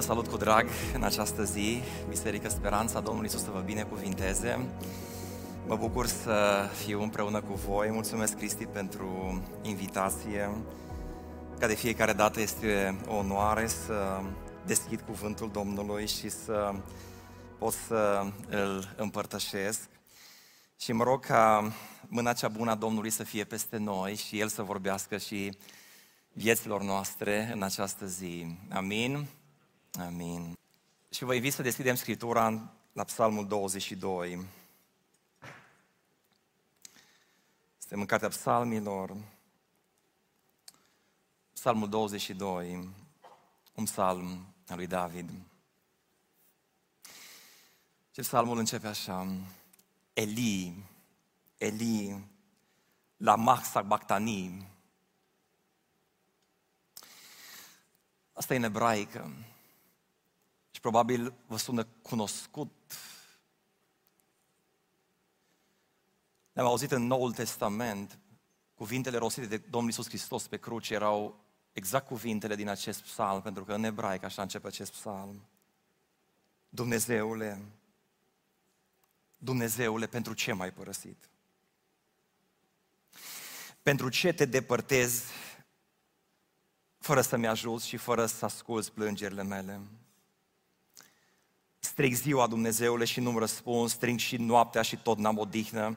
Vă salut cu drag în această zi, Biserică Speranța, Domnul Iisus să vă binecuvinteze. Mă bucur să fiu împreună cu voi. Mulțumesc, Cristi, pentru invitație. Ca de fiecare dată este o onoare să deschid cuvântul Domnului și să pot să îl împărtășesc. Și mă rog ca mâna cea bună a Domnului să fie peste noi și El să vorbească și vieților noastre în această zi. Amin. Amin. Și vă invit să deschidem Scriptura la Psalmul 22. Suntem în Cartea Psalmilor. Psalmul 22, un psalm al lui David. Și psalmul începe așa. Eli, Eli, la Maxar Bactani. Asta e în ebraică. Și probabil vă sună cunoscut. Le-am auzit în Noul Testament, cuvintele rostite de Domnul Iisus Hristos pe cruce erau exact cuvintele din acest psalm, pentru că în ebraic așa începe acest psalm. Dumnezeule, Dumnezeule, pentru ce m-ai părăsit? Pentru ce te depărtezi fără să-mi ajuți și fără să asculți plângerile mele? Strig ziua, Dumnezeule, și nu-mi răspuns, string și noaptea și tot n-am odihnă.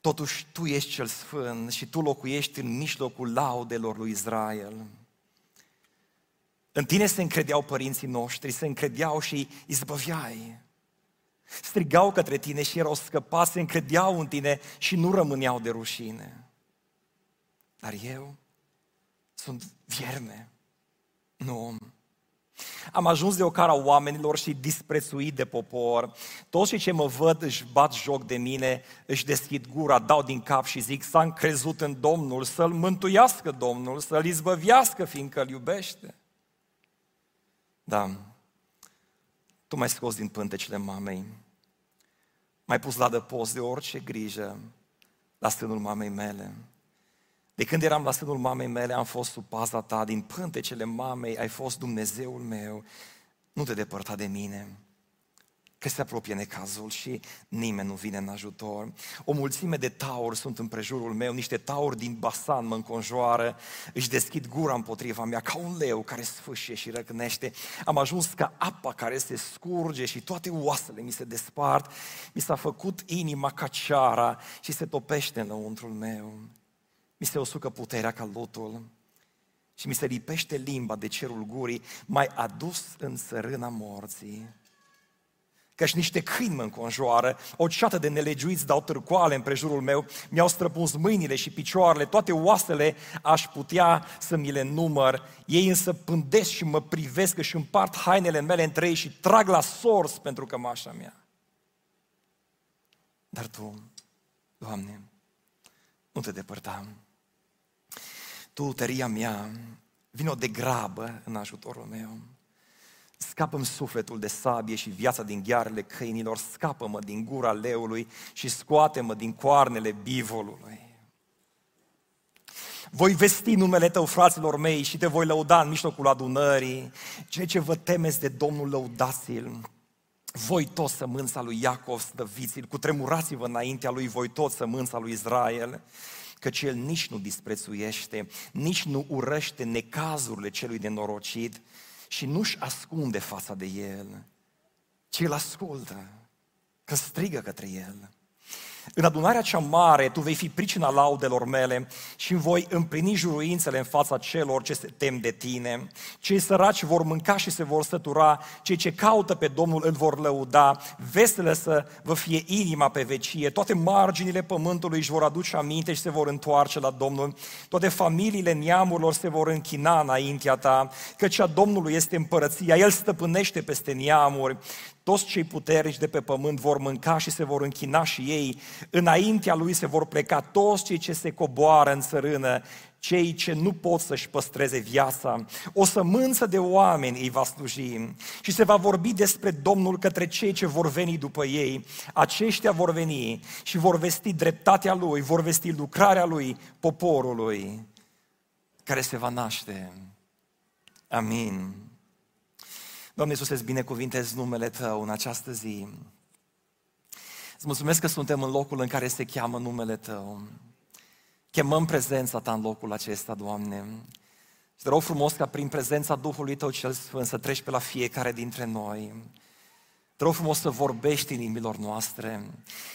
Totuși, Tu ești cel sfânt și Tu locuiești în mijlocul laudelor lui Israel. În Tine se încredeau părinții noștri, se încredeau și izbăviai. Strigau către Tine și erau scăpați, se încredeau în Tine și nu rămâneau de rușine. Dar eu sunt vierme, nu om. Am ajuns de o cara oamenilor și disprețuit de popor. Toți cei ce mă văd își bat joc de mine, își deschid gura, dau din cap și zic s-a încrezut în Domnul, să-L mântuiască Domnul, să-L izbăviască, fiindcă Îl iubește. Da, tu m-ai scos din pântecele mamei, m-ai pus la dăpost de orice grijă la stânul mamei mele. De când eram la sânul mamei mele, am fost sub paza ta, din pântecele mamei ai fost Dumnezeul meu. Nu te depărta de mine, că se apropie necazul și nimeni nu vine în ajutor. O mulțime de tauri sunt în prejurul meu, niște tauri din Basan mă înconjoară, își deschid gura împotriva mea ca un leu care sfâșie și răcnește. Am ajuns ca apa care se scurge și toate oasele mi se despart. Mi s-a făcut inima ca ceara și se topește înăuntrul meu mi se usucă puterea ca lutul și mi se lipește limba de cerul gurii, mai adus în sărâna morții. Căci niște câini mă înconjoară, o ceată de nelegiuiți dau târcoale în prejurul meu, mi-au străpuns mâinile și picioarele, toate oasele aș putea să mi le număr. Ei însă pândesc și mă privesc și împart hainele mele între ei și trag la sors pentru cămașa mea. Dar Tu, Doamne, nu te depărtam. Tu, tăria mea, vino de grabă în ajutorul meu. Scapă-mi sufletul de sabie și viața din ghearele câinilor, scapă-mă din gura leului și scoate-mă din coarnele bivolului. Voi vesti numele tău, fraților mei, și te voi lăuda în mijlocul adunării. Cei ce vă temeți de Domnul, lăudați-l. Voi toți sămânța lui Iacov, stăviți-l, cu tremurați-vă înaintea lui, voi toți sămânța lui Israel căci El nici nu disprețuiește, nici nu urăște necazurile celui nenorocit și nu-și ascunde fața de El, ci îl ascultă, că strigă către El. În adunarea cea mare tu vei fi pricina laudelor mele și îmi voi împlini juruințele în fața celor ce se tem de tine. Cei săraci vor mânca și se vor sătura, cei ce caută pe Domnul îl vor lăuda, vesele să vă fie inima pe vecie, toate marginile pământului își vor aduce aminte și se vor întoarce la Domnul, toate familiile neamurilor se vor închina înaintea ta, căci a Domnului este împărăția, El stăpânește peste neamuri, toți cei puternici de pe pământ vor mânca și se vor închina și ei. Înaintea lui se vor pleca toți cei ce se coboară în țărână, cei ce nu pot să-și păstreze viața. O sămânță de oameni îi va sluji și se va vorbi despre Domnul către cei ce vor veni după ei. Aceștia vor veni și vor vesti dreptatea Lui, vor vesti lucrarea Lui, poporului care se va naște. Amin. Doamne Iisus, îți binecuvintez numele Tău în această zi. Îți mulțumesc că suntem în locul în care se cheamă numele Tău. Chemăm prezența Ta în locul acesta, Doamne. Și te rog frumos ca prin prezența Duhului Tău cel Sfânt să treci pe la fiecare dintre noi. Te rog frumos să vorbești în inimilor noastre.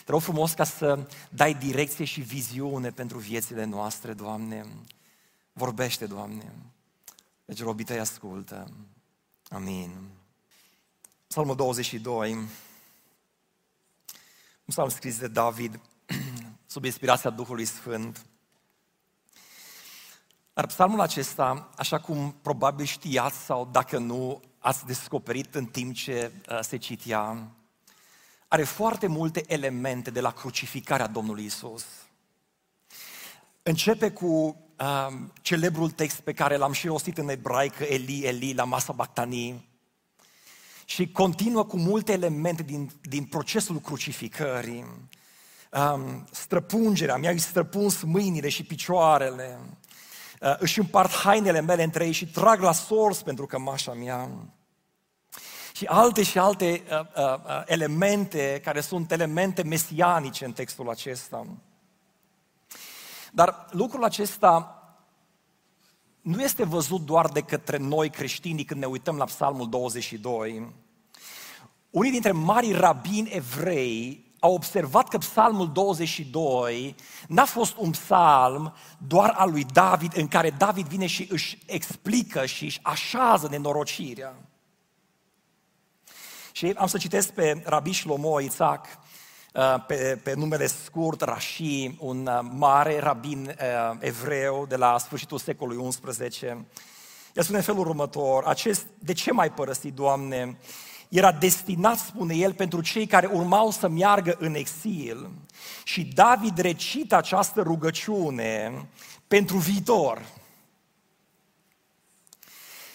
Te rog frumos ca să dai direcție și viziune pentru viețile noastre, Doamne. Vorbește, Doamne. Deci robii tăi ascultă. Amin. Psalmul 22, un psalm scris de David, sub inspirația Duhului Sfânt. Dar psalmul acesta, așa cum probabil știați sau dacă nu ați descoperit în timp ce uh, se citea, are foarte multe elemente de la crucificarea Domnului Isus. Începe cu uh, celebrul text pe care l-am și rostit în ebraică, Eli, Eli, la masa Bactanii, și continuă cu multe elemente din, din procesul crucificării. Um, străpungerea, mi-ai străpuns mâinile și picioarele, uh, își împart hainele mele între ei și trag la sors pentru cămașa mea. Și alte și alte uh, uh, uh elemente care sunt elemente mesianice în textul acesta. Dar lucrul acesta nu este văzut doar de către noi creștinii când ne uităm la Psalmul 22. Unii dintre marii rabini evrei au observat că Psalmul 22 n-a fost un psalm doar al lui David, în care David vine și își explică și își așează nenorocirea. Și am să citesc pe Rabbi Shlomo Isaac, Uh, pe, pe numele scurt Rashi, un uh, mare rabin uh, evreu de la sfârșitul secolului XI. El spune în felul următor, acest, de ce mai părăsit, Doamne? Era destinat, spune el, pentru cei care urmau să meargă în exil. Și David recită această rugăciune pentru viitor.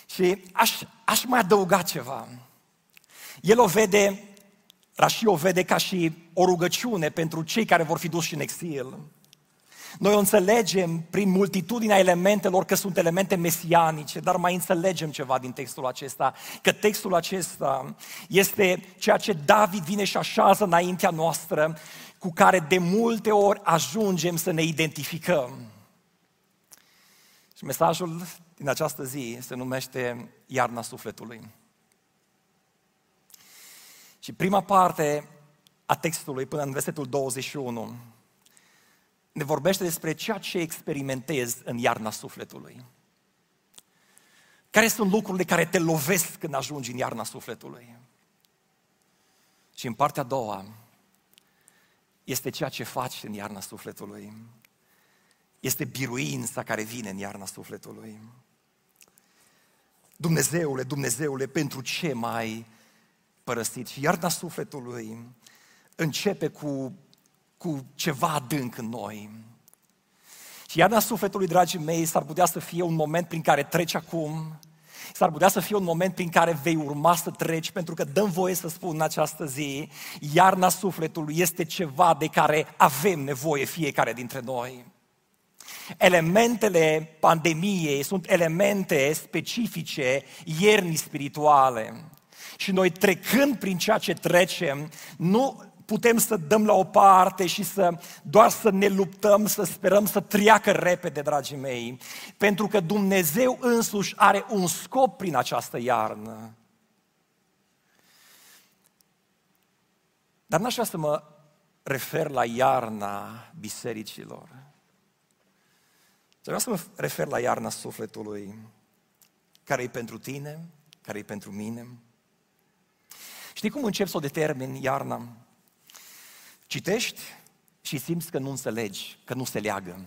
Și aș, aș mai adăuga ceva. El o vede Rashi o vede ca și o rugăciune pentru cei care vor fi duși în exil. Noi o înțelegem prin multitudinea elementelor că sunt elemente mesianice, dar mai înțelegem ceva din textul acesta, că textul acesta este ceea ce David vine și așează înaintea noastră, cu care de multe ori ajungem să ne identificăm. Și mesajul din această zi se numește Iarna Sufletului. Și prima parte a textului, până în versetul 21, ne vorbește despre ceea ce experimentezi în iarna sufletului. Care sunt lucrurile care te lovesc când ajungi în iarna sufletului? Și în partea a doua este ceea ce faci în iarna sufletului. Este biruința care vine în iarna sufletului. Dumnezeule, Dumnezeule, pentru ce mai părăsit și iarna sufletului începe cu, cu ceva adânc în noi. Și iarna sufletului, dragii mei, s-ar putea să fie un moment prin care treci acum, s-ar putea să fie un moment prin care vei urma să treci, pentru că dăm voie să spun în această zi, iarna sufletului este ceva de care avem nevoie fiecare dintre noi. Elementele pandemiei sunt elemente specifice iernii spirituale. Și noi trecând prin ceea ce trecem, nu putem să dăm la o parte și să doar să ne luptăm, să sperăm să treacă repede, dragii mei, pentru că Dumnezeu însuși are un scop prin această iarnă. Dar n-aș vrea să mă refer la iarna bisericilor. Și vreau să mă refer la iarna sufletului, care e pentru tine, care e pentru mine. Știi cum încep să o determin iarna? Citești și simți că nu înțelegi, că nu se leagă.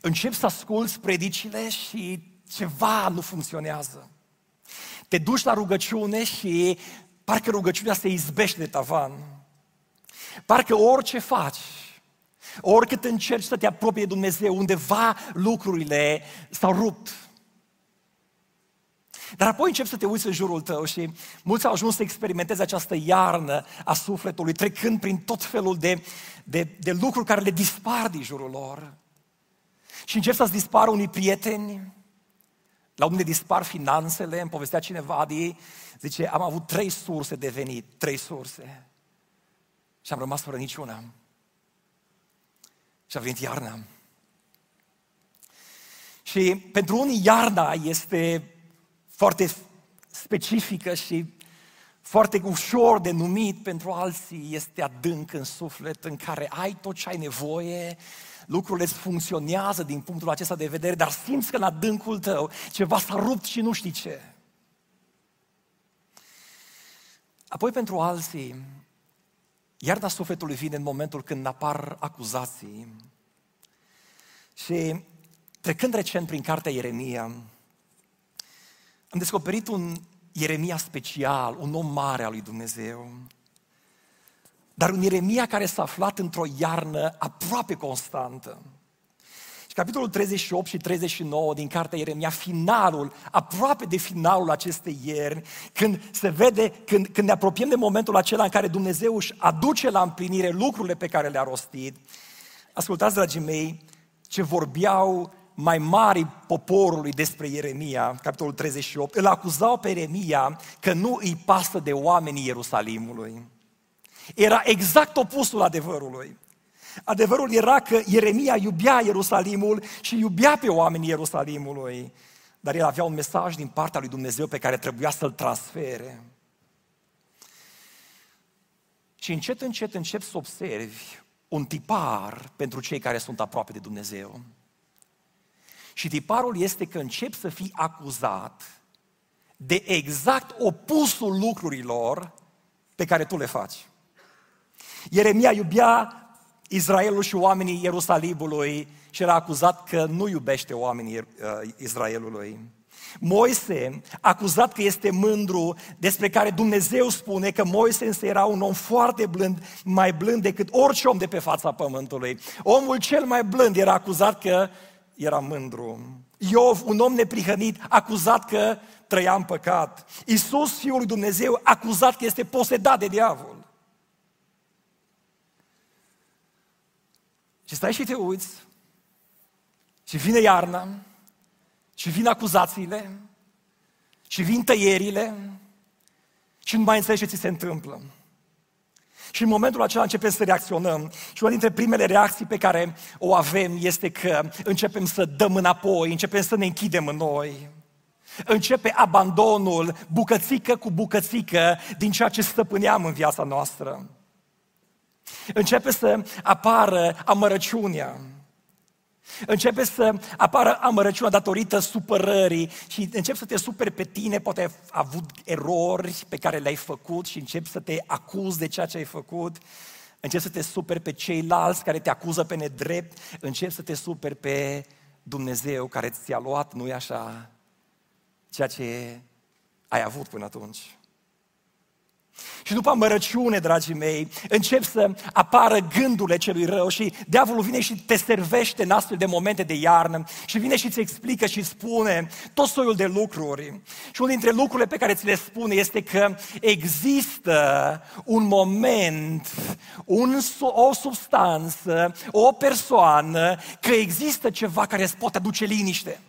Începi să asculți predicile și ceva nu funcționează. Te duci la rugăciune și parcă rugăciunea se izbește de tavan. Parcă orice faci, oricât încerci să te apropii de Dumnezeu, undeva lucrurile s-au rupt. Dar apoi începi să te uiți în jurul tău și mulți au ajuns să experimenteze această iarnă a sufletului, trecând prin tot felul de, de, de lucruri care le dispar din jurul lor. Și încep să-ți dispară unii prieteni, la unde dispar finanțele, îmi povestea cineva de ei, zice, am avut trei surse de venit, trei surse. Și am rămas fără niciuna. Și a venit iarna. Și pentru unii iarna este foarte specifică și foarte ușor de numit, pentru alții este adânc în suflet, în care ai tot ce ai nevoie, lucrurile îți funcționează din punctul acesta de vedere, dar simți că în adâncul tău ceva s-a rupt și nu știi ce. Apoi pentru alții, iarna sufletului vine în momentul când apar acuzații. Și trecând recent prin cartea Ieremia, am descoperit un Ieremia special, un om mare al lui Dumnezeu. Dar un Ieremia care s-a aflat într-o iarnă aproape constantă. Și capitolul 38 și 39 din cartea Ieremia, finalul, aproape de finalul acestei ierni, când se vede, când, când ne apropiem de momentul acela în care Dumnezeu își aduce la împlinire lucrurile pe care le-a rostit, ascultați, dragii mei, ce vorbeau mai mari poporului despre Ieremia, capitolul 38, îl acuzau pe Ieremia că nu îi pasă de oamenii Ierusalimului. Era exact opusul adevărului. Adevărul era că Ieremia iubea Ierusalimul și iubea pe oamenii Ierusalimului, dar el avea un mesaj din partea lui Dumnezeu pe care trebuia să-l transfere. Și încet, încet încep să observi un tipar pentru cei care sunt aproape de Dumnezeu. Și tiparul este că încep să fii acuzat de exact opusul lucrurilor pe care tu le faci. Ieremia iubea Israelul și oamenii Ierusalimului și era acuzat că nu iubește oamenii uh, Israelului. Moise, acuzat că este mândru, despre care Dumnezeu spune că Moise însă era un om foarte blând, mai blând decât orice om de pe fața pământului. Omul cel mai blând era acuzat că era mândru. Iov, un om neprihănit, acuzat că trăia în păcat. Iisus, Fiul lui Dumnezeu, acuzat că este posedat de diavol. Și stai și te uiți și vine iarna și vin acuzațiile și vin tăierile și nu mai înțelegi ce ți se întâmplă. Și în momentul acela începem să reacționăm. Și una dintre primele reacții pe care o avem este că începem să dăm înapoi, începem să ne închidem în noi. Începe abandonul, bucățică cu bucățică, din ceea ce stăpâneam în viața noastră. Începe să apară amărăciunea. Începe să apară amărăciunea datorită supărării și începi să te superi pe tine, poate ai avut erori pe care le-ai făcut și începi să te acuzi de ceea ce ai făcut. Începi să te superi pe ceilalți care te acuză pe nedrept. Începi să te superi pe Dumnezeu care ți-a luat, nu-i așa, ceea ce ai avut până atunci. Și după amărăciune, dragii mei, încep să apară gândurile celui rău și diavolul vine și te servește în astfel de momente de iarnă și vine și îți explică și spune tot soiul de lucruri. Și unul dintre lucrurile pe care ți le spune este că există un moment, un, o substanță, o persoană, că există ceva care îți poate aduce liniște.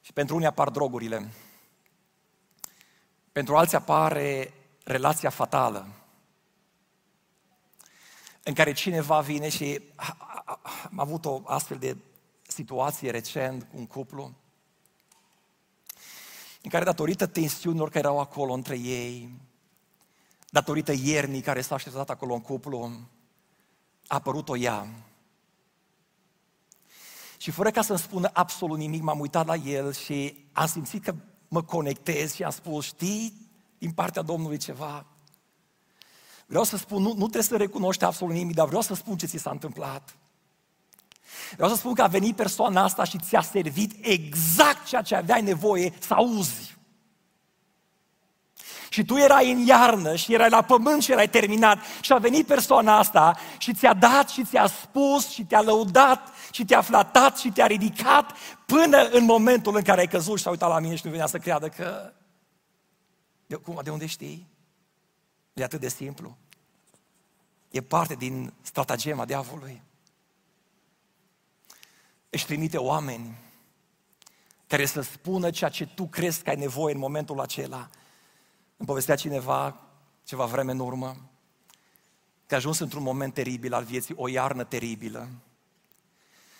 Și pentru unii apar drogurile. Pentru alții apare relația fatală, în care cineva vine și am avut o astfel de situație recent cu un cuplu, în care datorită tensiunilor care erau acolo între ei, datorită iernii care s-a așezat acolo în cuplu, a apărut o ea. Și fără ca să-mi spună absolut nimic, m-am uitat la el și am simțit că mă conectez și am spus, știi, din partea Domnului ceva. Vreau să spun, nu, nu trebuie să recunoști absolut nimic, dar vreau să spun ce ți s-a întâmplat. Vreau să spun că a venit persoana asta și ți-a servit exact ceea ce aveai nevoie să auzi. Și tu erai în iarnă și erai la pământ și erai terminat și a venit persoana asta și ți-a dat și ți-a spus și te-a lăudat și te-a flatat și te-a ridicat până în momentul în care ai căzut și s-a uitat la mine și nu venea să creadă că... De, cum, de unde știi? E atât de simplu. E parte din stratagema diavolului. Își trimite oameni care să spună ceea ce tu crezi că ai nevoie în momentul acela. Îmi povestea cineva ceva vreme în urmă că a ajuns într-un moment teribil al vieții, o iarnă teribilă.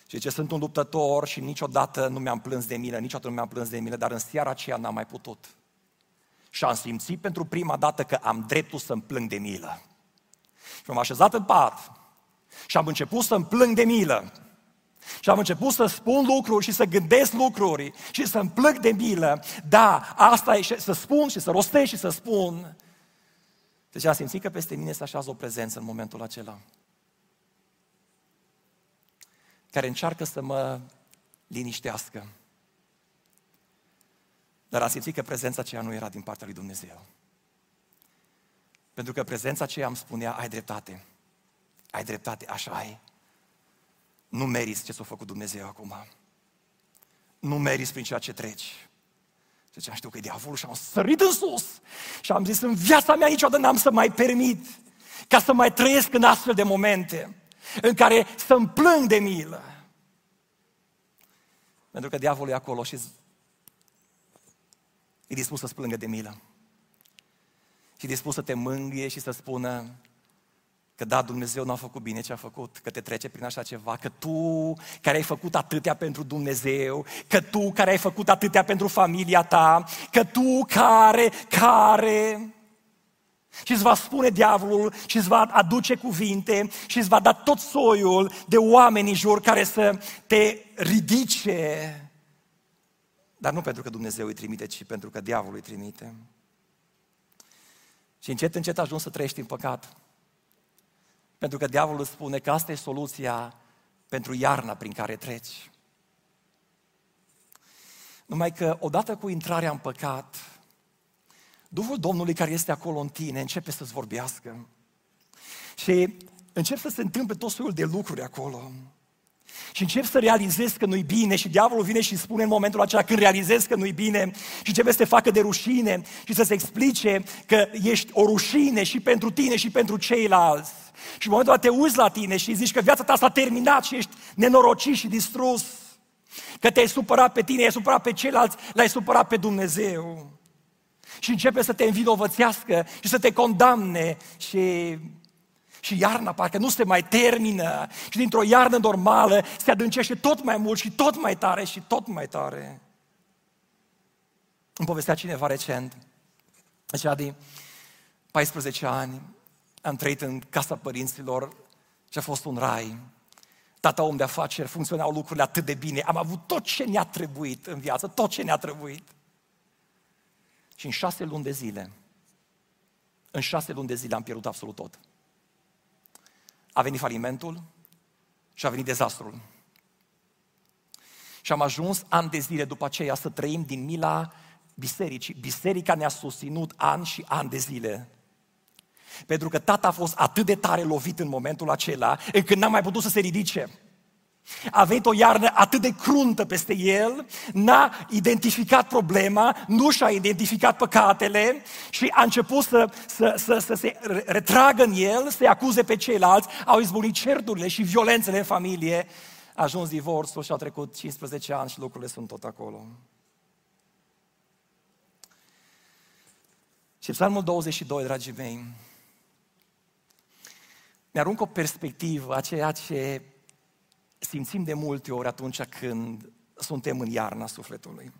Și ce sunt un luptător și niciodată nu mi-am plâns de mine, niciodată nu mi-am plâns de mine, dar în seara aceea n-am mai putut. Și am simțit pentru prima dată că am dreptul să-mi plâng de milă. Și m-am așezat în pat și am început să-mi plâng de milă. Și am început să spun lucruri și să gândesc lucruri și să-mi plâng de milă. Da, asta e să spun și să rostesc și să spun. Deci am simțit că peste mine se așează o prezență în momentul acela care încearcă să mă liniștească. Dar am simțit că prezența aceea nu era din partea lui Dumnezeu. Pentru că prezența aceea îmi spunea, ai dreptate, ai dreptate, așa ai. Nu meriți ce s-a făcut Dumnezeu acum. Nu meriți prin ceea ce treci. Deci am știut că e diavolul și am sărit în sus. Și am zis, în viața mea niciodată n-am să mai permit ca să mai trăiesc în astfel de momente în care să-mi plâng de milă. Pentru că diavolul e acolo și e dispus să-ți plângă de milă. Și e dispus să te mângâie și să spună că da, Dumnezeu nu a făcut bine ce a făcut, că te trece prin așa ceva, că tu care ai făcut atâtea pentru Dumnezeu, că tu care ai făcut atâtea pentru familia ta, că tu care, care... Și îți va spune diavolul și îți va aduce cuvinte și îți va da tot soiul de oameni în jur care să te ridice. Dar nu pentru că Dumnezeu îi trimite, ci pentru că diavolul îi trimite. Și încet, încet ajungi să trăiești în păcat. Pentru că diavolul spune că asta e soluția pentru iarna prin care treci. Numai că odată cu intrarea în păcat, Duhul Domnului care este acolo în tine începe să-ți vorbească. Și încep să se întâmple tot soiul de lucruri acolo. Și încep să realizezi că nu-i bine și diavolul vine și spune în momentul acela când realizezi că nu-i bine și începe să te facă de rușine și să se explice că ești o rușine și pentru tine și pentru ceilalți. Și în momentul ăla te uiți la tine și zici că viața ta s-a terminat și ești nenorocit și distrus. Că te-ai supărat pe tine, ai supărat pe ceilalți, l-ai supărat pe Dumnezeu și începe să te învinovățească și să te condamne și și iarna parcă nu se mai termină și dintr-o iarnă normală se adâncește tot mai mult și tot mai tare și tot mai tare. Îmi povestea cineva recent, acela de 14 ani, am trăit în casa părinților și a fost un rai. Tata om de afaceri, funcționau lucrurile atât de bine, am avut tot ce ne-a trebuit în viață, tot ce ne-a trebuit. Și în șase luni de zile, în șase luni de zile am pierdut absolut tot. A venit falimentul și a venit dezastrul. Și am ajuns ani de zile după aceea să trăim din mila bisericii. Biserica ne-a susținut ani și ani de zile. Pentru că tata a fost atât de tare lovit în momentul acela, încât n-a mai putut să se ridice. A venit o iarnă atât de cruntă peste el, n-a identificat problema, nu și-a identificat păcatele și a început să, să, să, să se retragă în el, să-i acuze pe ceilalți, au izbunit certurile și violențele în familie, a ajuns divorțul și au trecut 15 ani și lucrurile sunt tot acolo. Și psalmul 22, dragii mei, ne aruncă o perspectivă a ceea ce simțim de multe ori atunci când suntem în iarna sufletului.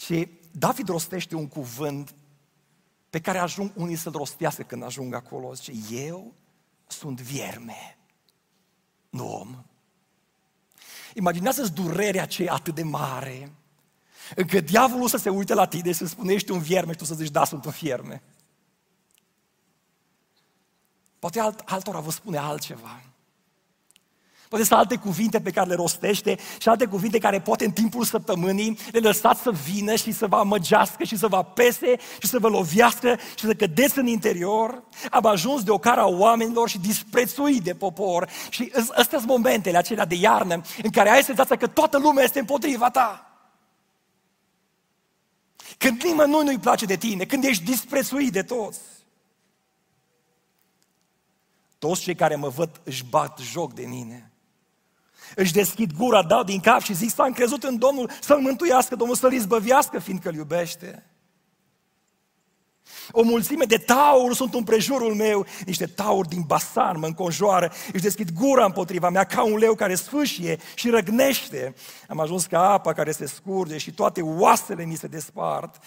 Și David rostește un cuvânt pe care ajung unii să-l rostească când ajung acolo. Zice, eu sunt vierme, nu om. Imaginează-ți durerea aceea atât de mare, încât diavolul să se uite la tine și să spune, ești un vierme și tu să zici, da, sunt un vierme. Poate alt, altora vă spune altceva. Poate sunt alte cuvinte pe care le rostește și alte cuvinte care poate în timpul săptămânii le lăsați să vină și să vă amăgească și să vă apese și să vă lovească și să cădeți în interior. Am ajuns de o cara oamenilor și disprețuit de popor și astea sunt momentele acelea de iarnă în care ai senzația că toată lumea este împotriva ta. Când nimănui nu-i place de tine, când ești disprețuit de toți. Toți cei care mă văd își bat joc de mine. Își deschid gura, dau din cap și zic, s-a crezut în Domnul să-L mântuiască, Domnul să-L izbăvească, fiindcă Îl iubește. O mulțime de tauri sunt în prejurul meu, niște tauri din Basan mă înconjoară, își deschid gura împotriva mea ca un leu care sfâșie și răgnește. Am ajuns ca apa care se scurge și toate oasele mi se despart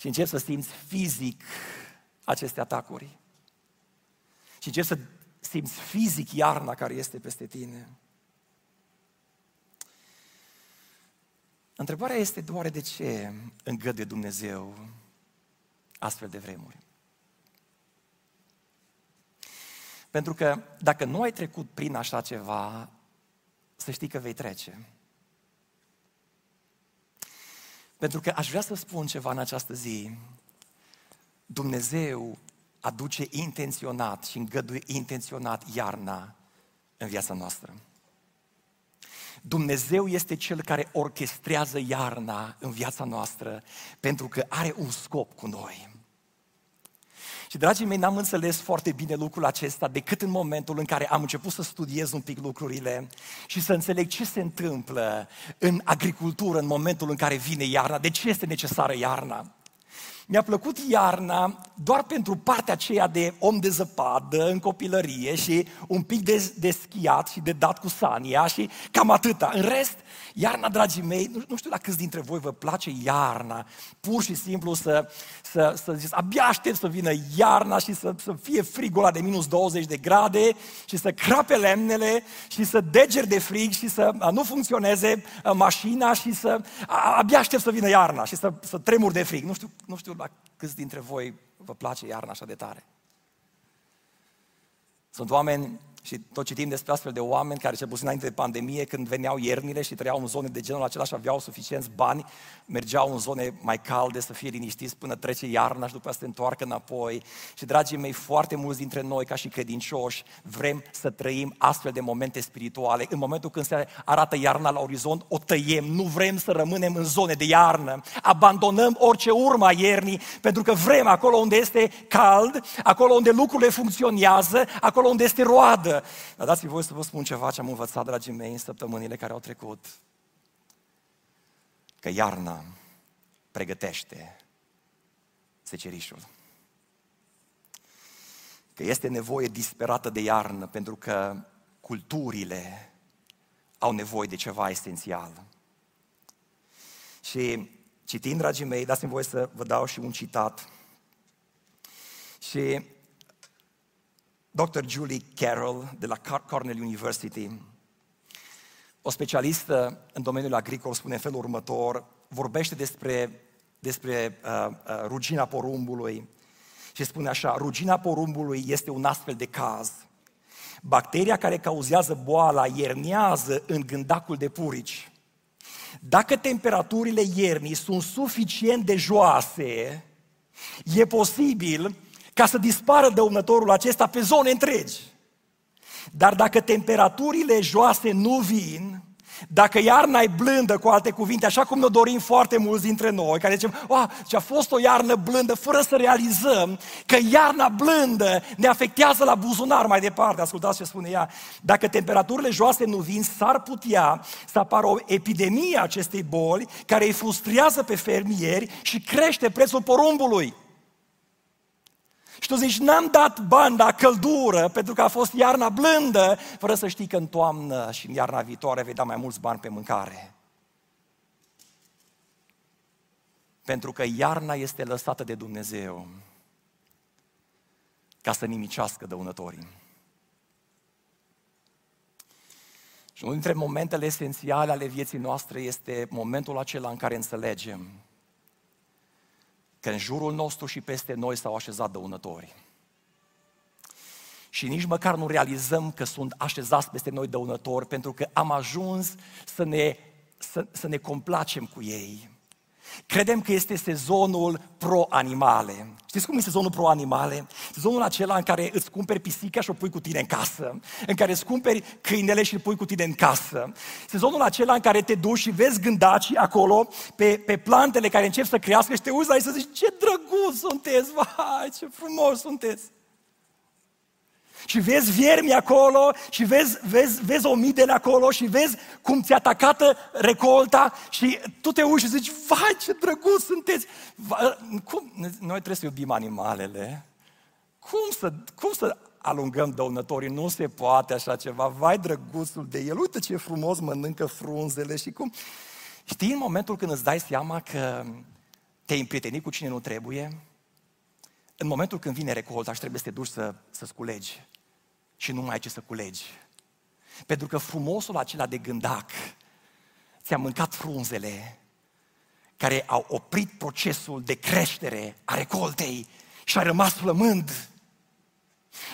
și încep să simți fizic aceste atacuri. Și încep să simți fizic iarna care este peste tine. Întrebarea este doar de ce îngăduie Dumnezeu astfel de vremuri. Pentru că dacă nu ai trecut prin așa ceva, să știi că vei trece. Pentru că aș vrea să spun ceva în această zi. Dumnezeu aduce intenționat și îngăduie intenționat iarna în viața noastră. Dumnezeu este Cel care orchestrează iarna în viața noastră pentru că are un scop cu noi. Și, dragii mei, n-am înțeles foarte bine lucrul acesta decât în momentul în care am început să studiez un pic lucrurile și să înțeleg ce se întâmplă în agricultură în momentul în care vine iarna, de ce este necesară iarna. Mi-a plăcut iarna doar pentru partea aceea de om de zăpadă în copilărie și un pic de, de schiat și de dat cu sania și cam atâta. În rest, iarna, dragii mei, nu, nu știu la câți dintre voi vă place iarna, pur și simplu să, să, să ziceți, abia aștept să vină iarna și să, să fie frigul ăla de minus 20 de grade și să crape lemnele și să degeri de frig și să nu funcționeze mașina și să abia aștept să vină iarna și să, să tremur de frig. Nu știu, nu știu la câți dintre voi vă place iarna așa de tare. Sunt oameni și tot citim despre astfel de oameni care, cel puțin înainte de pandemie, când veneau iernile și trăiau în zone de genul acela și aveau suficienți bani, mergeau în zone mai calde să fie liniștiți până trece iarna și după să se întoarcă înapoi. Și, dragii mei, foarte mulți dintre noi, ca și credincioși, vrem să trăim astfel de momente spirituale. În momentul când se arată iarna la orizont, o tăiem. Nu vrem să rămânem în zone de iarnă. Abandonăm orice urma iernii, pentru că vrem acolo unde este cald, acolo unde lucrurile funcționează, acolo unde este roadă. Dar dați-mi voi să vă spun ceva ce am învățat, dragii mei, în săptămânile care au trecut. Că iarna pregătește secerișul. Că este nevoie disperată de iarnă pentru că culturile au nevoie de ceva esențial. Și citind, dragii mei, dați-mi voie să vă dau și un citat. Și Dr. Julie Carroll de la Cornell University, o specialistă în domeniul agricol, spune în felul următor, vorbește despre, despre uh, uh, rugina porumbului și spune așa, rugina porumbului este un astfel de caz. Bacteria care cauzează boala iernează în gândacul de purici. Dacă temperaturile iernii sunt suficient de joase, e posibil ca să dispară dăunătorul acesta pe zone întregi. Dar dacă temperaturile joase nu vin, dacă iarna e blândă, cu alte cuvinte, așa cum ne dorim foarte mulți dintre noi, care zicem, oh, ce a fost o iarnă blândă, fără să realizăm că iarna blândă ne afectează la buzunar mai departe. Ascultați ce spune ea. Dacă temperaturile joase nu vin, s-ar putea să apară o epidemie a acestei boli care îi frustrează pe fermieri și crește prețul porumbului. Și tu zici, n-am dat bani la căldură pentru că a fost iarna blândă, fără să știi că în toamnă și în iarna viitoare vei da mai mulți bani pe mâncare. Pentru că iarna este lăsată de Dumnezeu ca să nimicească dăunătorii. Și unul dintre momentele esențiale ale vieții noastre este momentul acela în care înțelegem că în jurul nostru și peste noi s-au așezat dăunători. Și nici măcar nu realizăm că sunt așezați peste noi dăunători, pentru că am ajuns să ne, să, să ne complacem cu ei. Credem că este sezonul pro-animale. Știți cum e sezonul pro-animale? Sezonul acela în care îți cumperi pisica și o pui cu tine în casă, în care îți cumperi câinele și îl pui cu tine în casă. Sezonul acela în care te duci și vezi gândacii acolo pe, pe plantele care încep să crească și te uiți la ei să zici ce drăguț sunteți, vai, ce frumos sunteți. Și vezi viermi acolo și vezi, vezi, vezi omidele acolo și vezi cum ți-a atacată recolta și tu te uiți și zici, vai ce drăguț sunteți! Va, cum? Noi trebuie să iubim animalele. Cum să, cum să alungăm dăunătorii? Nu se poate așa ceva. Vai drăguțul de el, uite ce frumos mănâncă frunzele și cum... Știi, în momentul când îți dai seama că te-ai împrietenit cu cine nu trebuie, în momentul când vine recolta și trebuie să te duci să, să sculegi și nu mai ai ce să culegi. Pentru că frumosul acela de gândac ți-a mâncat frunzele care au oprit procesul de creștere a recoltei și a rămas flămând.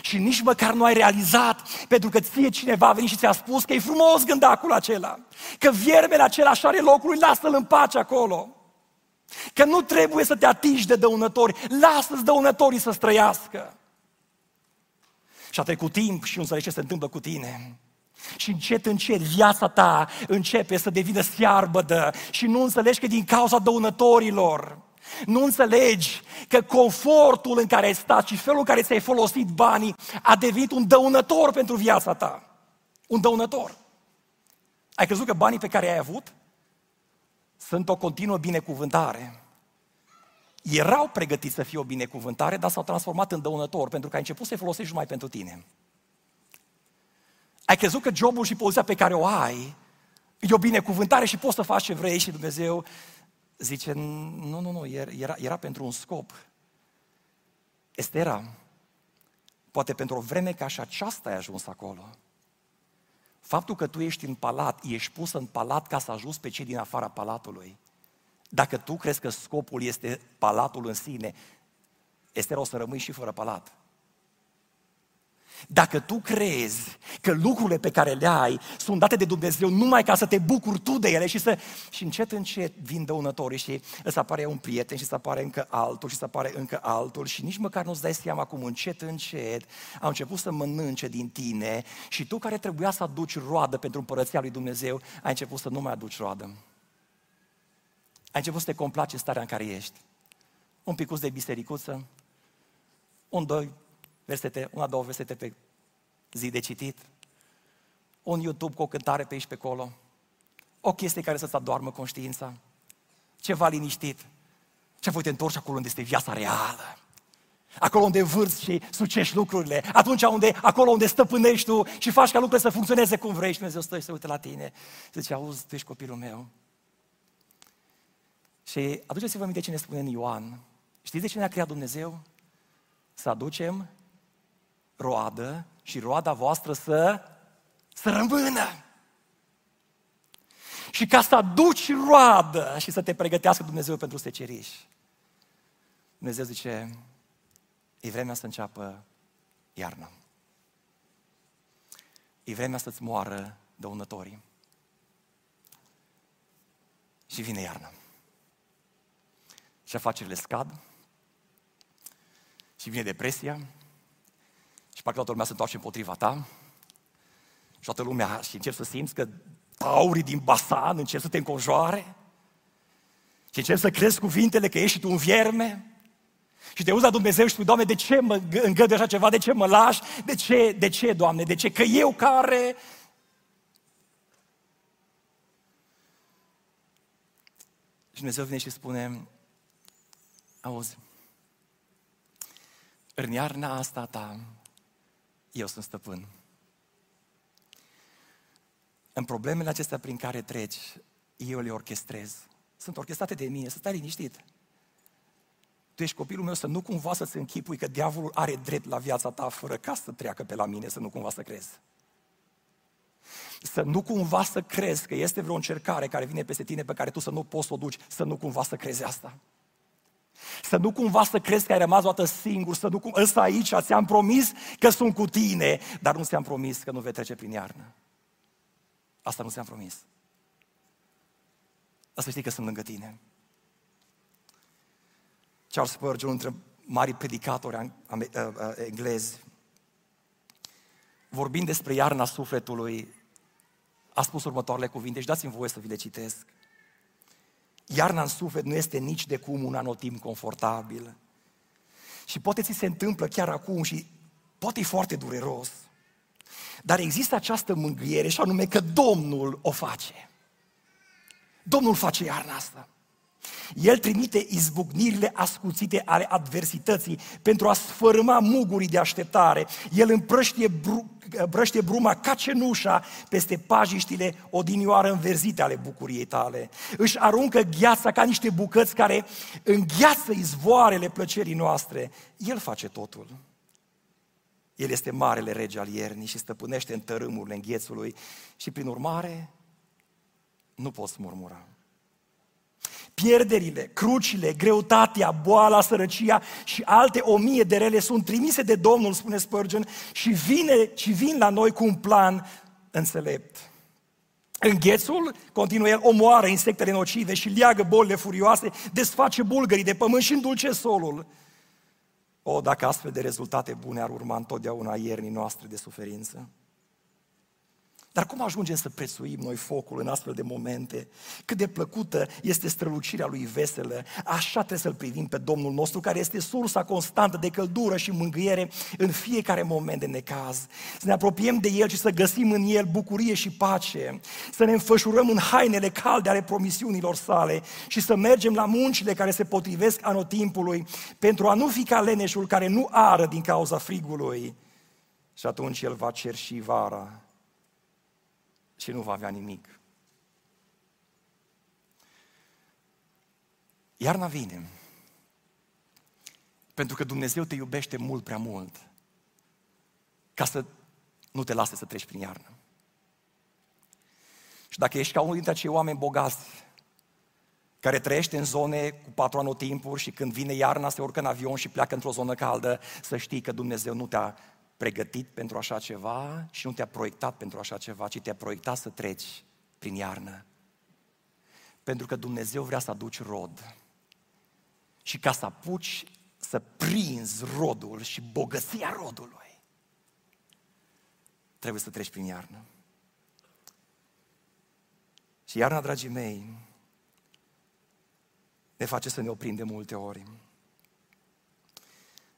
Și nici măcar nu ai realizat, pentru că ție cineva a venit și ți-a spus că e frumos gândacul acela, că viermele acela și are locul, lasă-l în pace acolo. Că nu trebuie să te atingi de dăunători, lasă-ți dăunătorii să străiască. Și a trecut timp și nu înțelegi ce se întâmplă cu tine. Și încet, încet, viața ta începe să devină searbădă și nu înțelegi că din cauza dăunătorilor, nu înțelegi că confortul în care ai stat și felul în care ți-ai folosit banii a devenit un dăunător pentru viața ta. Un dăunător. Ai crezut că banii pe care ai avut sunt o continuă binecuvântare erau pregătiți să fie o binecuvântare, dar s-au transformat în dăunător, pentru că ai început să-i folosești numai pentru tine. Ai crezut că jobul și poziția pe care o ai e o binecuvântare și poți să faci ce vrei și Dumnezeu zice, nu, nu, nu, era, era pentru un scop. Estera, poate pentru o vreme ca și aceasta ai ajuns acolo. Faptul că tu ești în palat, ești pus în palat ca să ajuți pe cei din afara palatului. Dacă tu crezi că scopul este palatul în sine, este rău să rămâi și fără palat. Dacă tu crezi că lucrurile pe care le ai sunt date de Dumnezeu numai ca să te bucuri tu de ele și să... Și încet, încet vin dăunătorii și îți apare un prieten și îți apare încă altul și îți apare încă altul și nici măcar nu-ți dai seama cum încet, încet au început să mănânce din tine și tu care trebuia să aduci roadă pentru împărăția lui Dumnezeu, ai început să nu mai aduci roadă. Ai început să te complace starea în care ești. Un picuț de bisericuță, un, doi versete, una, două versete pe zi de citit, un YouTube cu o cântare pe aici pe acolo, o chestie care să-ți adoarmă conștiința, ceva liniștit. Ce voi te întorci acolo unde este viața reală. Acolo unde vârți și sucești lucrurile, atunci unde, acolo unde stăpânești tu și faci ca lucrurile să funcționeze cum vrei și Dumnezeu stă și se uită la tine. Zice, auzi, tu ești copilul meu, și aduceți-vă aminte ce ne spune în Ioan. Știți de ce ne-a creat Dumnezeu? Să aducem roadă și roada voastră să, să rămână. Și ca să aduci roadă și să te pregătească Dumnezeu pentru seceriș. Dumnezeu zice, e vremea să înceapă iarna. E vremea să-ți moară dăunătorii. Și vine iarna și afacerile scad și vine depresia și parcă toată lumea se întoarce împotriva ta și toată lumea și încep să simți că taurii din basan încep să te înconjoare și încep să crezi cuvintele că ești tu un vierme și te uzi la Dumnezeu și spui, Doamne, de ce mă îngădui așa ceva? De ce mă lași? De ce, de ce, Doamne? De ce? Că eu care... Și Dumnezeu vine și spune, Auzi, în iarna asta ta, eu sunt stăpân. În problemele acestea prin care treci, eu le orchestrez. Sunt orchestrate de mine, să stai liniștit. Tu tu ești copilul meu, să nu cumva să-ți închipui că diavolul are drept la viața ta fără ca să treacă pe la mine, să nu cumva să crezi. Să nu cumva să crezi că este vreo încercare care vine peste tine pe care tu să nu poți să o duci, să nu cumva să crezi asta. Să nu cumva să crezi că ai rămas o singur, să nu cum... Ăsta aici, ți-am promis că sunt cu tine, dar nu ți-am promis că nu vei trece prin iarnă. Asta nu ți-am promis. Dar să știi că sunt lângă tine. Charles Spurgeon, unul dintre mari predicatori englezi, vorbind despre iarna sufletului, a spus următoarele cuvinte și dați-mi voie să vi le citesc. Iarna în suflet nu este nici de cum un anotimp confortabil. Și poate ți se întâmplă chiar acum și poate e foarte dureros. Dar există această mângâiere și anume că Domnul o face. Domnul face iarna asta. El trimite izbucnirile ascuțite ale adversității pentru a sfărâma mugurii de așteptare. El împrăștie, bru, împrăștie bruma ca cenușa peste pajiștile odinioară înverzite ale bucuriei tale. Își aruncă gheața ca niște bucăți care îngheață izvoarele plăcerii noastre. El face totul. El este marele rege al iernii și stăpânește în tărâmurile înghețului și prin urmare nu poți murmura pierderile, crucile, greutatea, boala, sărăcia și alte o mie de rele sunt trimise de Domnul, spune Spurgeon, și, vine, și vin la noi cu un plan înțelept. Înghețul, continuă el, omoară insectele nocive și leagă bolile furioase, desface bulgării de pământ și îndulce solul. O, dacă astfel de rezultate bune ar urma întotdeauna iernii noastre de suferință. Dar cum ajungem să prețuim noi focul în astfel de momente? Cât de plăcută este strălucirea lui veselă. Așa trebuie să-L privim pe Domnul nostru, care este sursa constantă de căldură și mângâiere în fiecare moment de necaz. Să ne apropiem de El și să găsim în El bucurie și pace. Să ne înfășurăm în hainele calde ale promisiunilor sale și să mergem la muncile care se potrivesc anotimpului pentru a nu fi ca leneșul care nu ară din cauza frigului. Și atunci El va cerși vara și nu va avea nimic. Iarna vine. Pentru că Dumnezeu te iubește mult prea mult ca să nu te lase să treci prin iarnă. Și dacă ești ca unul dintre acei oameni bogați care trăiește în zone cu patru anotimpuri și când vine iarna se urcă în avion și pleacă într-o zonă caldă, să știi că Dumnezeu nu te-a pregătit pentru așa ceva și nu te-a proiectat pentru așa ceva, ci te-a proiectat să treci prin iarnă. Pentru că Dumnezeu vrea să aduci rod. Și ca să apuci să prinzi rodul și bogăția rodului, trebuie să treci prin iarnă. Și iarna, dragii mei, ne face să ne oprim de multe ori.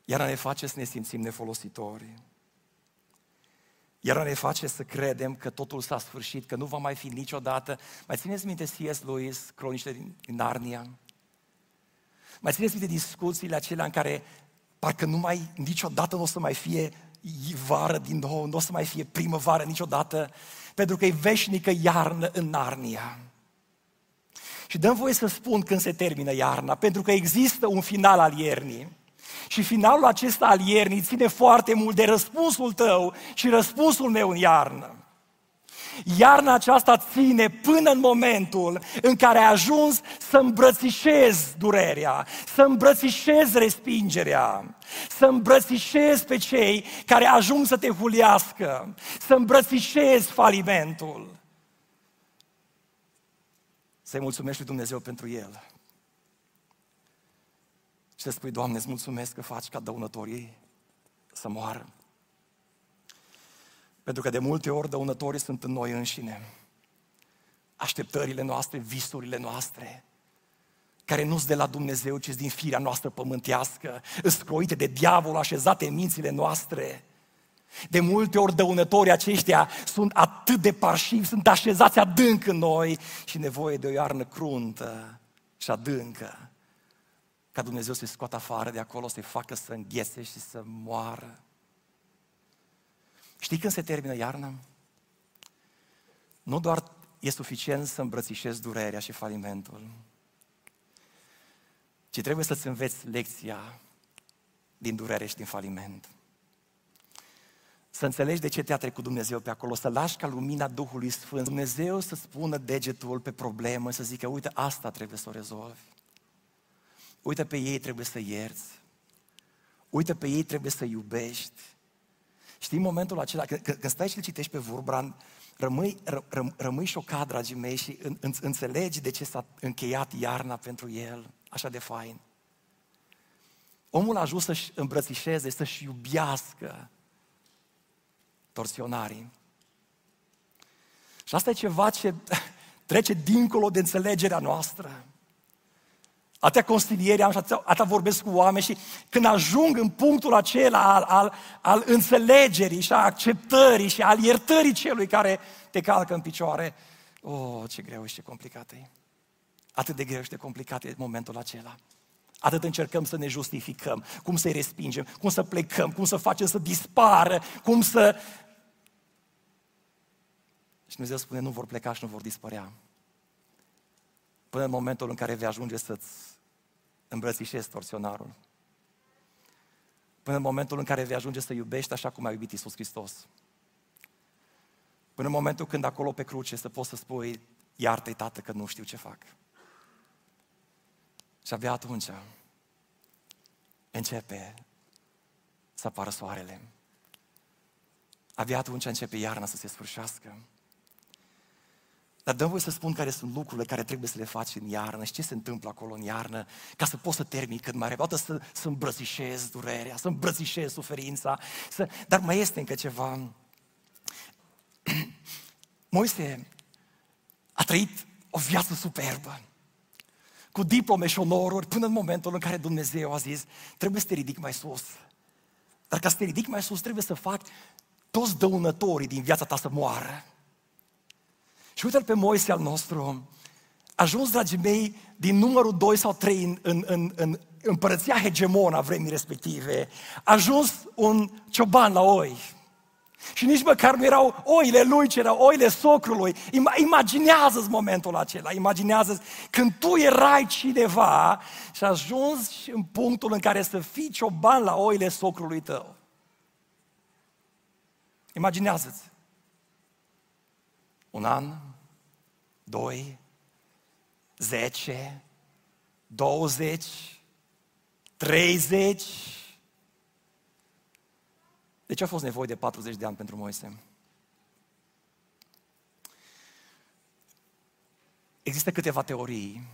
Iarna ne face să ne simțim nefolositori. Iar ne face să credem că totul s-a sfârșit, că nu va mai fi niciodată. Mai țineți minte C.S. Lewis, croniște din, Narnia? Mai țineți minte discuțiile acelea în care parcă nu mai, niciodată nu o să mai fie vară din nou, nu o să mai fie primăvară niciodată, pentru că e veșnică iarnă în Narnia. Și dăm voie să spun când se termină iarna, pentru că există un final al iernii. Și finalul acesta al iernii ține foarte mult de răspunsul tău și răspunsul meu în iarnă. Iarna aceasta ține până în momentul în care ai ajuns să îmbrățișezi durerea, să îmbrățișezi respingerea, să îmbrățișezi pe cei care ajung să te huliască, să îmbrățișezi falimentul. Să-i mulțumești lui Dumnezeu pentru el să spui, Doamne, îți mulțumesc că faci ca dăunătorii să moară. Pentru că de multe ori dăunătorii sunt în noi înșine. Așteptările noastre, visurile noastre, care nu sunt de la Dumnezeu, ci din firea noastră pământească, scroite de diavol așezate în mințile noastre. De multe ori dăunătorii aceștia sunt atât de parșivi, sunt așezați adânc în noi și nevoie de o iarnă cruntă și adâncă ca Dumnezeu să-i scoată afară de acolo, să-i facă să înghețe și să moară. Știi când se termină iarna? Nu doar e suficient să îmbrățișezi durerea și falimentul, ci trebuie să-ți înveți lecția din durere și din faliment. Să înțelegi de ce te-a trecut Dumnezeu pe acolo, să lași ca lumina Duhului Sfânt, Dumnezeu să spună degetul pe problemă, să zică, uite, asta trebuie să o rezolvi. Uite, pe ei trebuie să ierți. Uite, pe ei trebuie să iubești. Știi momentul acela, când, când stai și îl citești pe Vurbran, rămâi, ră, ră, rămâi șocat, dragii mei, și în, în, înțelegi de ce s-a încheiat iarna pentru el, așa de fain. Omul a ajuns să-și îmbrățișeze, să-și iubească torționarii. Și asta e ceva ce trece dincolo de înțelegerea noastră. Atâtea consilieri am și atâta, atâta vorbesc cu oameni și când ajung în punctul acela al, al, al înțelegerii și a acceptării și al iertării celui care te calcă în picioare, oh, ce greu și ce complicat e. Atât de greu și de complicat e momentul acela. Atât încercăm să ne justificăm, cum să-i respingem, cum să plecăm, cum să facem să dispară, cum să... Și Dumnezeu spune, nu vor pleca și nu vor dispărea. Până în momentul în care vei ajunge să-ți îmbrățișezi torționarul. Până în momentul în care vei ajunge să iubești așa cum a iubit Isus Hristos. Până în momentul când acolo pe cruce să poți să spui, iartă-i, Tată, că nu știu ce fac. Și abia atunci începe să apară soarele. Abia atunci începe iarna să se sfârșească. Dar dăm voi să spun care sunt lucrurile care trebuie să le faci în iarnă și ce se întâmplă acolo în iarnă, ca să poți să termini cât mai repede, să, să îmbrățișezi durerea, să îmbrățișezi suferința. Să... Dar mai este încă ceva. Moise a trăit o viață superbă, cu diplome și onoruri, până în momentul în care Dumnezeu a zis, trebuie să te ridic mai sus. Dar ca să te ridic mai sus, trebuie să fac toți dăunătorii din viața ta să moară. Și uite-l pe Moise al nostru, ajuns, dragii mei, din numărul 2 sau 3 în, în, în, în împărăția hegemona vremii respective, a ajuns un cioban la oi. Și nici măcar nu erau oile lui, ci erau oile socrului. Imaginează-ți momentul acela, imaginează când tu erai cineva și ajungi în punctul în care să fii cioban la oile socrului tău. Imaginează-ți un an, doi, zece, douăzeci, treizeci. De ce a fost nevoie de 40 de ani pentru Moise? Există câteva teorii.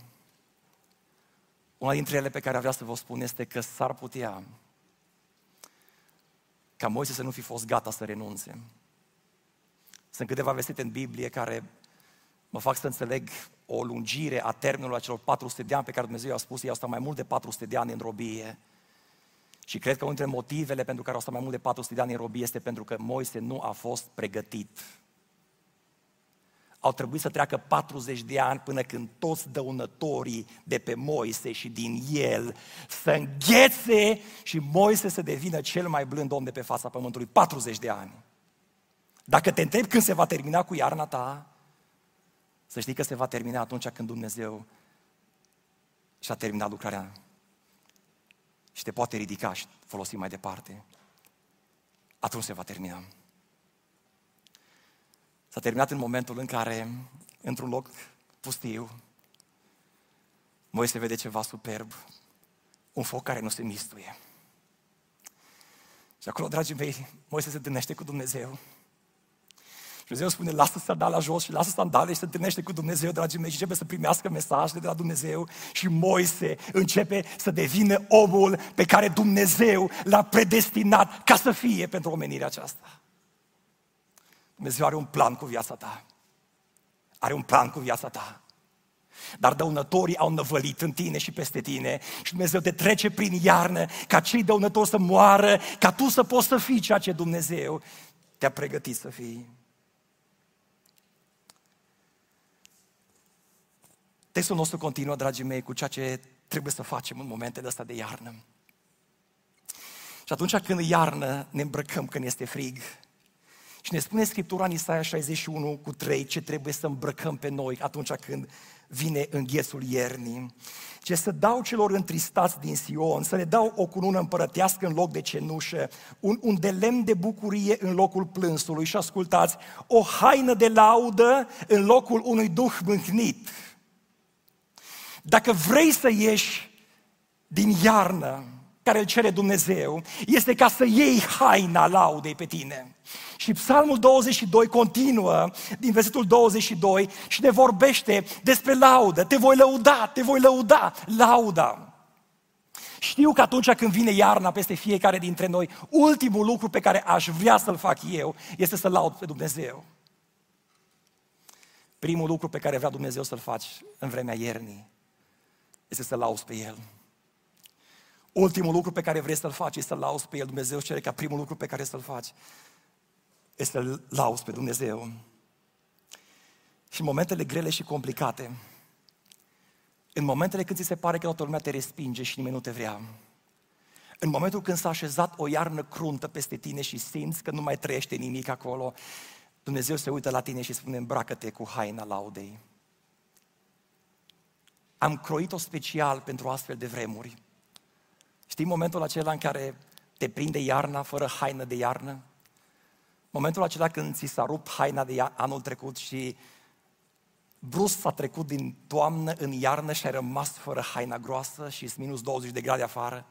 Una dintre ele pe care vreau să vă spun este că s-ar putea ca Moise să nu fi fost gata să renunțe. Sunt câteva versete în Biblie care mă fac să înțeleg o lungire a termenului acelor 400 de ani pe care Dumnezeu i-a spus, ei au stat mai mult de 400 de ani în robie. Și cred că unul dintre motivele pentru care au stat mai mult de 400 de ani în robie este pentru că Moise nu a fost pregătit. Au trebuit să treacă 40 de ani până când toți dăunătorii de pe Moise și din el să înghețe și Moise să devină cel mai blând om de pe fața pământului. 40 de ani. Dacă te întrebi când se va termina cu iarna ta, să știi că se va termina atunci când Dumnezeu și-a terminat lucrarea și te poate ridica și folosi mai departe. Atunci se va termina. S-a terminat în momentul în care, într-un loc pustiu, Moise vede ceva superb, un foc care nu se mistuie. Și acolo, dragii mei, Moise se întâlnește cu Dumnezeu Dumnezeu spune, lasă sandala jos și lasă sandale și se întâlnește cu Dumnezeu, dragii mei, și începe să primească mesajele de la Dumnezeu și Moise începe să devină omul pe care Dumnezeu l-a predestinat ca să fie pentru omenirea aceasta. Dumnezeu are un plan cu viața ta. Are un plan cu viața ta. Dar dăunătorii au năvălit în tine și peste tine și Dumnezeu te trece prin iarnă ca cei dăunători să moară, ca tu să poți să fii ceea ce Dumnezeu te-a pregătit să fii. Textul nostru continuă, dragii mei, cu ceea ce trebuie să facem în momentele astea de iarnă. Și atunci când e iarnă, ne îmbrăcăm când este frig. Și ne spune Scriptura în Isaia 61 cu 3 ce trebuie să îmbrăcăm pe noi atunci când vine înghețul iernii. Ce să dau celor întristați din Sion, să le dau o cunună împărătească în loc de cenușă, un, un de lemn de bucurie în locul plânsului și ascultați, o haină de laudă în locul unui duh mâhnit. Dacă vrei să ieși din iarnă, care îl cere Dumnezeu, este ca să iei haina laudei pe tine. Și Psalmul 22 continuă din versetul 22 și ne vorbește despre laudă. Te voi lăuda, te voi lăuda, lauda. Știu că atunci când vine iarna peste fiecare dintre noi, ultimul lucru pe care aș vrea să-l fac eu este să laud pe Dumnezeu. Primul lucru pe care vrea Dumnezeu să-l faci în vremea iernii este să lauzi pe El. Ultimul lucru pe care vrei să-l faci este să lauzi pe El. Dumnezeu cere ca primul lucru pe care să-l faci este să-L lauzi pe Dumnezeu. Și în momentele grele și complicate, în momentele când ți se pare că toată lumea te respinge și nimeni nu te vrea, în momentul când s-a așezat o iarnă cruntă peste tine și simți că nu mai trăiește nimic acolo, Dumnezeu se uită la tine și spune, îmbracă-te cu haina laudei. Am croit-o special pentru astfel de vremuri. Știi momentul acela în care te prinde iarna fără haină de iarnă? Momentul acela când ți s-a rupt haina de anul trecut și brusc s-a trecut din toamnă în iarnă și ai rămas fără haina groasă și minus 20 de grade afară.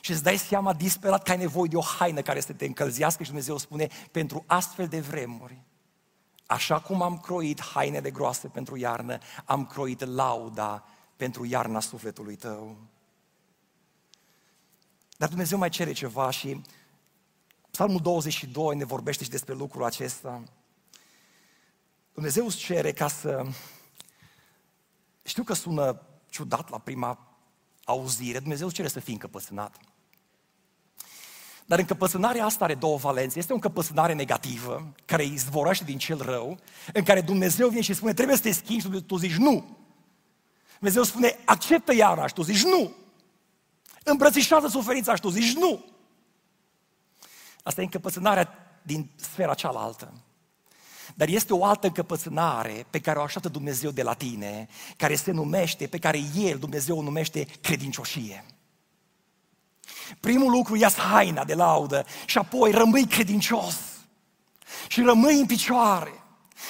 Și îți dai seama disperat că ai nevoie de o haină care să te încălzească și Dumnezeu spune, pentru astfel de vremuri, așa cum am croit haine de groase pentru iarnă, am croit lauda pentru iarna sufletului tău. Dar Dumnezeu mai cere ceva și Psalmul 22 ne vorbește și despre lucrul acesta. Dumnezeu îți cere ca să... Știu că sună ciudat la prima auzire, Dumnezeu îți cere să fii încăpățânat. Dar încăpățânarea asta are două valențe. Este o încăpățânare negativă, care izvorăște din cel rău, în care Dumnezeu vine și spune, trebuie să te schimbi și tu zici nu. Dumnezeu spune, acceptă iarna și tu zici nu. Îmbrățișează suferința și tu zici nu. Asta e încăpățânarea din sfera cealaltă. Dar este o altă încăpățânare pe care o așteaptă Dumnezeu de la tine, care se numește, pe care El, Dumnezeu, o numește credincioșie. Primul lucru ia haina de laudă și apoi rămâi credincios și rămâi în picioare.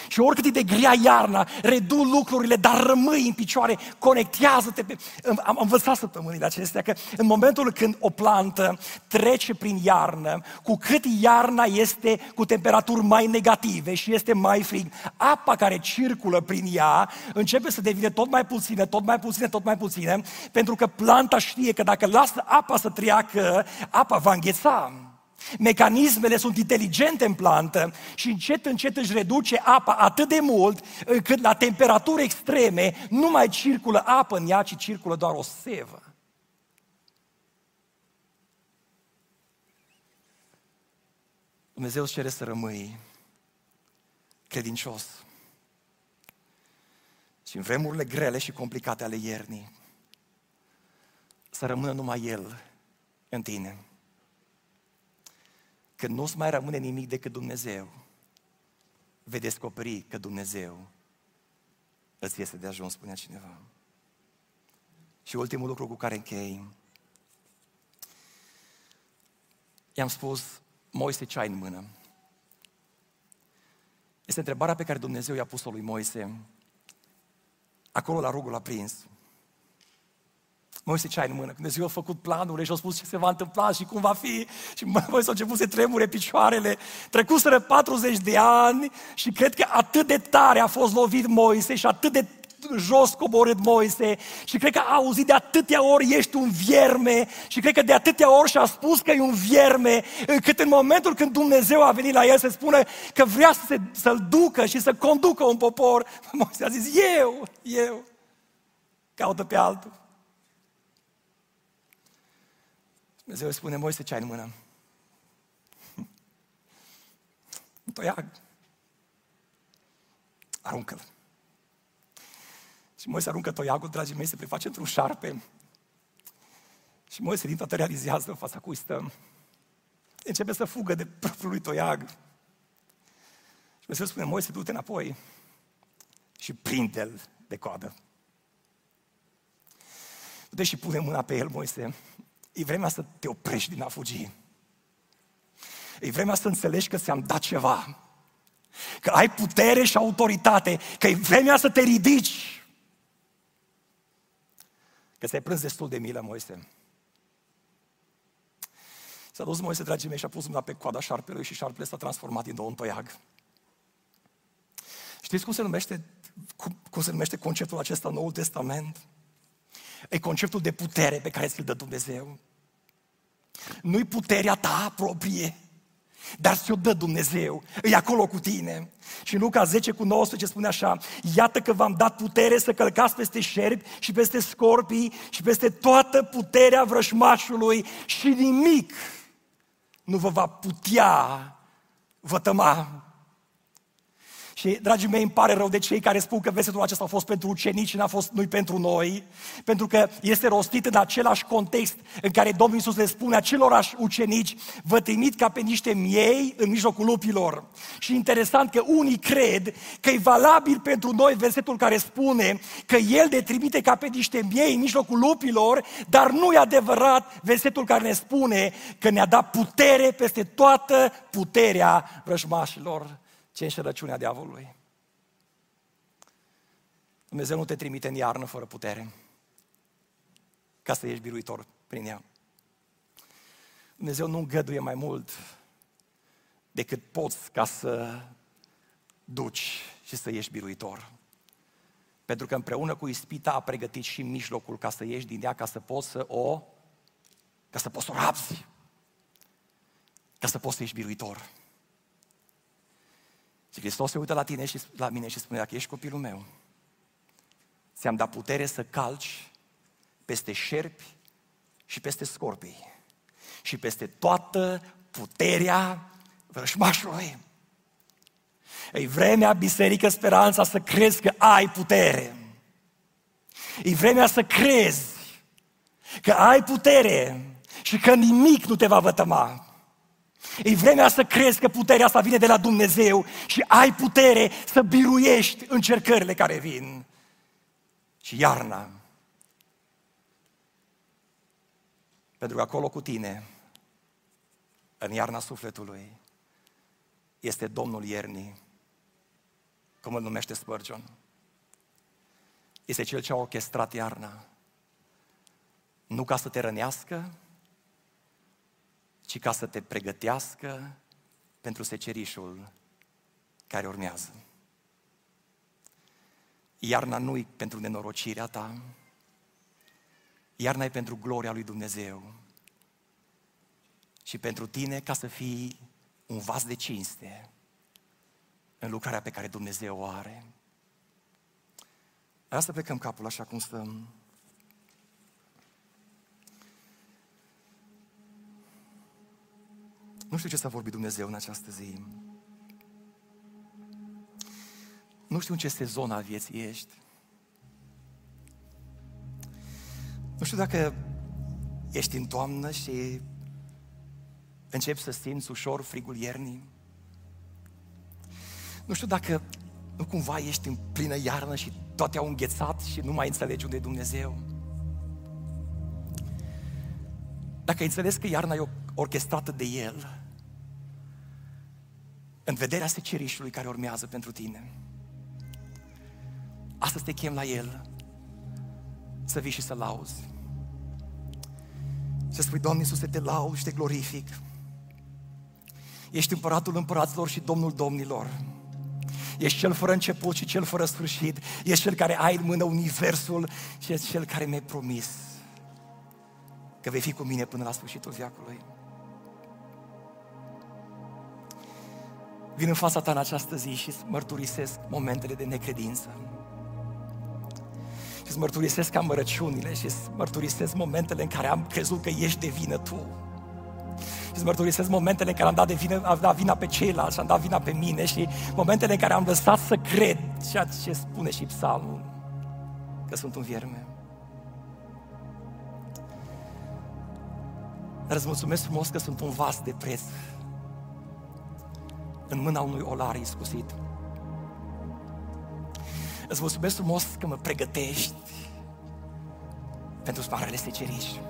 Și oricât e de grea iarna, redu lucrurile, dar rămâi în picioare, conectează-te. Pe... Am învățat săptămânile acestea că în momentul când o plantă trece prin iarnă, cu cât iarna este cu temperaturi mai negative și este mai frig, apa care circulă prin ea începe să devină tot mai puțină, tot mai puțină, tot mai puțină, pentru că planta știe că dacă lasă apa să treacă, apa va îngheța. Mecanismele sunt inteligente în plantă și încet, încet își reduce apa atât de mult încât la temperaturi extreme nu mai circulă apă în ea, ci circulă doar o sevă. Dumnezeu îți cere să rămâi credincios. Și în vremurile grele și complicate ale iernii, să rămână numai El în tine când nu-ți mai rămâne nimic decât Dumnezeu, vei descoperi că Dumnezeu îți este de ajuns, spunea cineva. Și ultimul lucru cu care închei, i-am spus, Moise, ce ai în mână? Este întrebarea pe care Dumnezeu i-a pus-o lui Moise, acolo la rugul aprins. Moise ce ai în mână? Dumnezeu a făcut planurile și a spus ce se va întâmpla și cum va fi. Și Moise a început să tremure picioarele. Trecuseră 40 de ani și cred că atât de tare a fost lovit Moise și atât de jos coborât Moise și cred că a auzit de atâtea ori ești un vierme și cred că de atâtea ori și-a spus că e un vierme, încât în momentul când Dumnezeu a venit la el să spună că vrea să se, să-l ducă și să conducă un popor, Moise a zis, eu, eu, caută pe altul. Dumnezeu îi spune, Moise, ce ai în mână? Un toiag. Aruncă-l. Și Moise aruncă toiagul, dragii mei, se preface într-un șarpe. Și Moise din toată realizează în fața cui stă. Începe să fugă de propriul lui toiag. Dumnezeu spune, Moise, du-te înapoi și prinde-l de coadă. Du-te și pune mâna pe el, Moise. E vremea să te oprești din a fugi. E vremea să înțelegi că ți-am dat ceva. Că ai putere și autoritate. Că e vremea să te ridici. Că ți-ai prânz destul de milă, Moise. S-a dus Moise, dragii mei, și a pus mâna pe coada șarpelui și șarpele s-a transformat din nou în toiag. Știți cum se numește, cum, cum se numește conceptul acesta în Noul Testament? E conceptul de putere pe care ți-l dă Dumnezeu. Nu-i puterea ta proprie, dar ți-o dă Dumnezeu, e acolo cu tine. Și în Luca 10 cu 19 spune așa, iată că v-am dat putere să călcați peste șerpi și peste scorpii și peste toată puterea vrășmașului și nimic nu vă va putea vătăma. Și, dragii mei, îmi pare rău de cei care spun că versetul acesta a fost pentru ucenici și n-a fost nu pentru noi, pentru că este rostit în același context în care Domnul Iisus le spune acelorași ucenici, vă trimit ca pe niște miei în mijlocul lupilor. Și interesant că unii cred că e valabil pentru noi versetul care spune că El ne trimite ca pe niște miei în mijlocul lupilor, dar nu e adevărat versetul care ne spune că ne-a dat putere peste toată puterea vrăjmașilor ce înșelăciunea diavolului. Dumnezeu nu te trimite în iarnă fără putere ca să ieși biruitor prin ea. Dumnezeu nu îngăduie mai mult decât poți ca să duci și să ieși biruitor. Pentru că împreună cu ispita a pregătit și mijlocul ca să ieși din ea, ca să poți să o, ca să poți să o rapzi, ca să poți să ieși biruitor. Și Hristos se uită la tine și la mine și spune, dacă ești copilul meu, ți-am dat putere să calci peste șerpi și peste scorpii și peste toată puterea vrășmașului. E vremea, Biserică Speranța, să crezi că ai putere. E vremea să crezi că ai putere și că nimic nu te va vătăma. E vremea să crezi că puterea asta vine de la Dumnezeu și ai putere să biruiești încercările care vin. Și iarna. Pentru că acolo cu tine, în iarna sufletului, este Domnul iernii, cum îl numește Spurgeon. Este cel ce a orchestrat iarna. Nu ca să te rănească, ci ca să te pregătească pentru secerișul care urmează. Iarna nu-i pentru nenorocirea ta, iarna e pentru gloria lui Dumnezeu și pentru tine ca să fii un vas de cinste în lucrarea pe care Dumnezeu o are. Hai să plecăm capul așa cum stăm. Nu știu ce s-a vorbit Dumnezeu în această zi. Nu știu în ce sezon al vieții ești. Nu știu dacă ești în toamnă și începi să simți ușor frigul iernii. Nu știu dacă nu cumva ești în plină iarnă și toate au înghețat și nu mai înțelegi unde e Dumnezeu. Dacă ai înțeles că iarna e orchestrată de El, în vederea secerișului care urmează pentru tine. Astăzi te chem la El să vii și să lauzi. Să spui, Doamne Iisuse, te lau și te glorific. Ești împăratul împăraților și Domnul domnilor. Ești cel fără început și cel fără sfârșit. Ești cel care ai în mână universul și ești cel care mi-ai promis că vei fi cu mine până la sfârșitul viacului. Vin în fața ta în această zi și îți mărturisesc momentele de necredință. Și îți mărturisesc amărăciunile și îți mărturisesc momentele în care am crezut că ești de vină tu. Și îți mărturisesc momentele în care am dat, de vină, am dat vina pe ceilalți și am dat vina pe mine și momentele în care am lăsat să cred ceea ce spune și psalmul, că sunt un vierme. Dar îți mulțumesc frumos că sunt un vas de preț în mâna unui olar iscusit. Îți mulțumesc frumos că mă pregătești pentru sparele seceriști.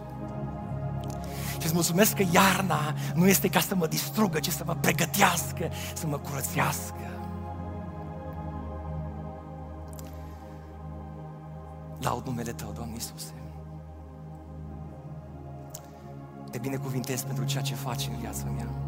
Și îți mulțumesc că iarna nu este ca să mă distrugă, ci să mă pregătească, să mă curățească. Laud numele Tău, Doamne Iisuse. Te binecuvintez pentru ceea ce faci în viața mea.